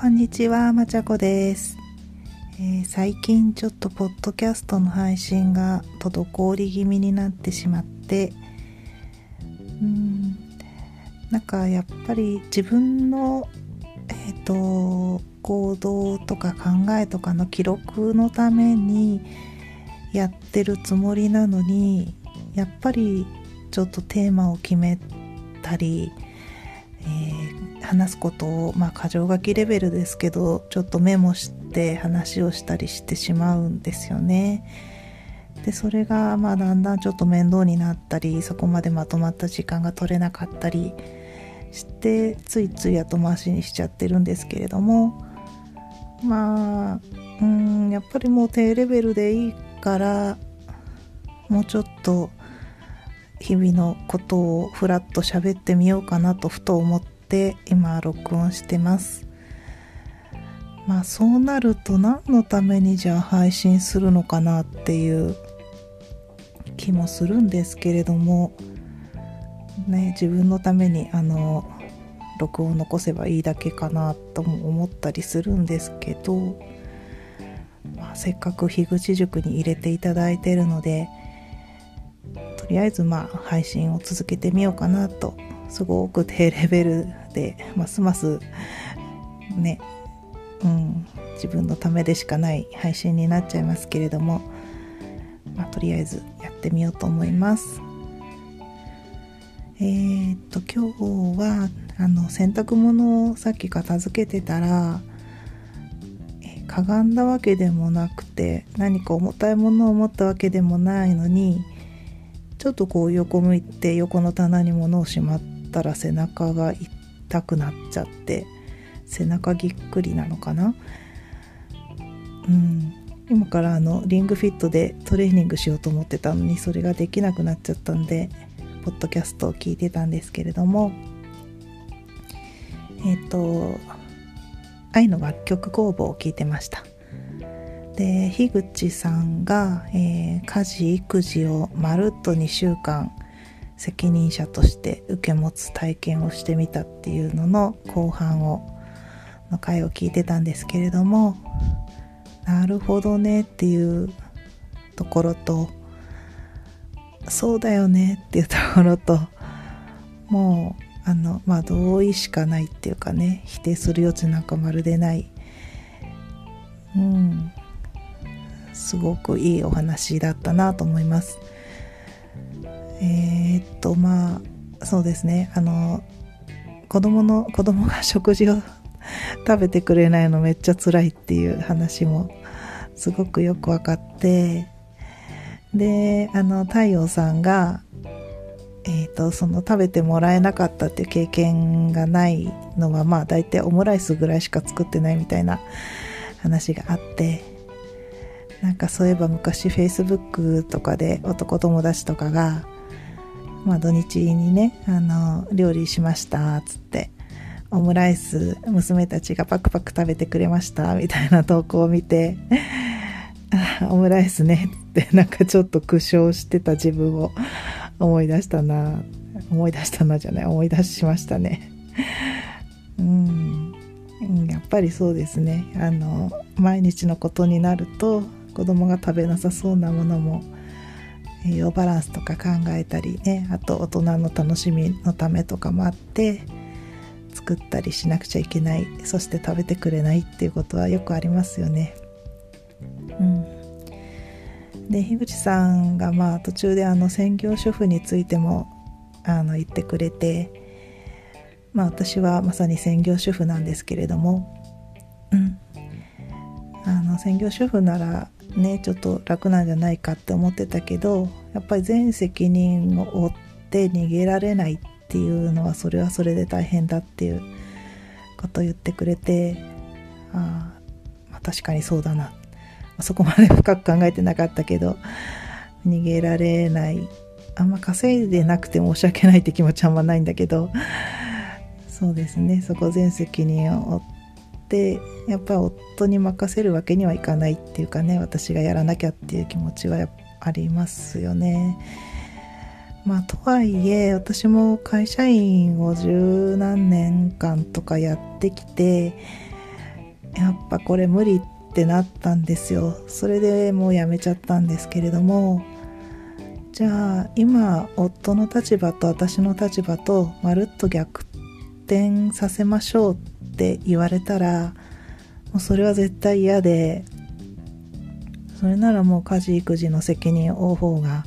こんにちは、まちゃこです、えー最近ちょっとポッドキャストの配信が滞り気味になってしまってうんなんかやっぱり自分のえっ、と行動とか考えとかの記録のためにやってるつもりなのにやっぱりちょっとテーマを決めたり、えー話すことをまあ箇条書きレベルですけどちょっとメモして話をしたりしてしまうんですよね。でそれがまあだんだんちょっと面倒になったりそこまでまとまった時間が取れなかったりしてついつい後回しにしちゃってるんですけれどもまあうんやっぱりもう低レベルでいいからもうちょっと日々のことをふらっと喋ってみようかなとふと思って今録音してます。まあそうなると何のためにじゃあ配信するのかなっていう気もするんですけれどもね自分のためにあの録音残せばいいだけかなとも思ったりするんですけど、まあ、せっかく樋口塾に入れていただいてるのでとりあえずまあ配信を続けてみようかなとすごく低レベルでますますねうん自分のためでしかない配信になっちゃいますけれども、まあ、とりあえずやってみようと思います。えー、っと今日はあの洗濯物をさっき片付けてたらかがんだわけでもなくて何か重たいものを持ったわけでもないのにちょっとこう横向いて横の棚に物をしまったら背中が痛くなっちゃって背中ぎっくりなのかな？うん。今からあのリングフィットでトレーニングしようと思ってたのにそれができなくなっちゃったんでポッドキャストを聞いてたんですけれども。えっ、と愛の楽曲工房を聞いてました。で樋口さんが、えー家事育児をまるっと2週間責任者として受け持つ体験をしてみたっていうのの後半をの回を聞いてたんですけれどもなるほどねっていうところとそうだよねっていうところともうあのまあ同意しかないっていうかね否定する余地なんかまるでない。うん。すごくいいお話だったなと思います。えーっとまあそうですね。あの子供の子供が食事を 食べてくれないのめっちゃ辛いっていう話もすごくよく分かってであの太陽さんが、えー、とその食べてもらえなかったっていう経験がないのはまあ大体オムライスぐらいしか作ってないみたいな話があってなんかそういえば昔 Facebook とかで男友達とかが、まあ、土日にねあの料理しましたっつってオムライス娘たちがパクパク食べてくれましたみたいな投稿を見てオムライスねってなんかちょっと苦笑してた自分を思い出したな思い出したなじゃない思い出しましたね。うん。やっぱりそうですね。あの毎日のことになると子供が食べなさそうなものも栄養バランスとか考えたりねあと大人の楽しみのためとかもあって作ったりしなくちゃいけないそして食べてくれないっていうことはよくありますよね。うん、で樋口さんがまあ途中であの専業主婦についてもあの言ってくれてまあ私はまさに専業主婦なんですけれども、うん、あの専業主婦ならねちょっと楽なんじゃないかって思ってたけどやっぱり全責任を負って逃げられないっていうのはそれはそれで大変だっていうことを言ってくれてあ、まあ、確かにそうだな。そこまで深く考えてなかったけど逃げられない。あんま稼いでなくて申し訳ないって気持ちあんまないんだけどそうですね。そこ全責任を負ってやっぱ夫に任せるわけにはいかないっていうかね私がやらなきゃっていう気持ちはありますよね。まあとはいえ私も会社員を十何年間とかやってきてやっぱこれ無理ってなったんですよそれでもうやめちゃったんですけれどもじゃあ今夫の立場と私の立場とまるっと逆転させましょうって言われたらもうそれは絶対嫌でそれならもう家事育児の責任を負う方が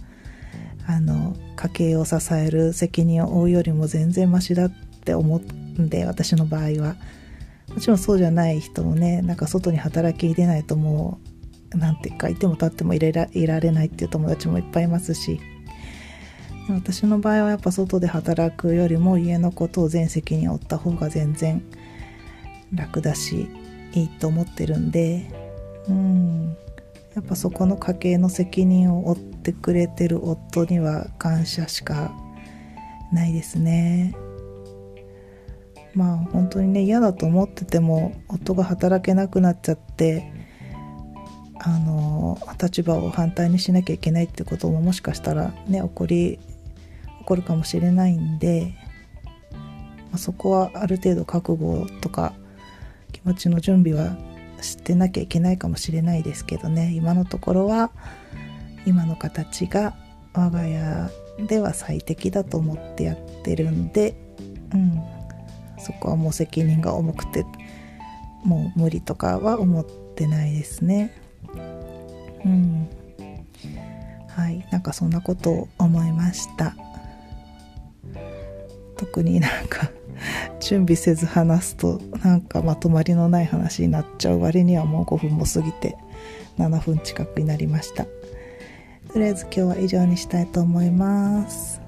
あの家計を支える責任を負うよりも全然マシだって思うんで私の場合は。もちろんそうじゃない人もねなんか外に働き出ないともうなんていうかいても立ってもいられないっていう友達もいっぱいいますし。私の場合はやっぱ外で働くよりも家のことを全責任負った方が全然楽だしいいと思ってるんでうん。やっぱそこの家計の責任を負ってくれてる夫には感謝しかないですね。まあ本当にね嫌だと思ってても夫が働けなくなっちゃってあの立場を反対にしなきゃいけないってことももしかしたらね起こり起こるかもしれないんで、まあ、そこはある程度覚悟とか気持ちの準備はしてなきゃいけないかもしれないですけどね。今のところは今の形が我が家では最適だと思ってやってるんで、うん、そこはもう責任が重くてもう無理とかは思ってないですね。うん。はい。なんかそんなことを思いました。特になんか準備せず話すとなんかまとまりのない話になっちゃう割にはもう5分も過ぎて7分近くになりました。とりあえず今日は以上にしたいと思います。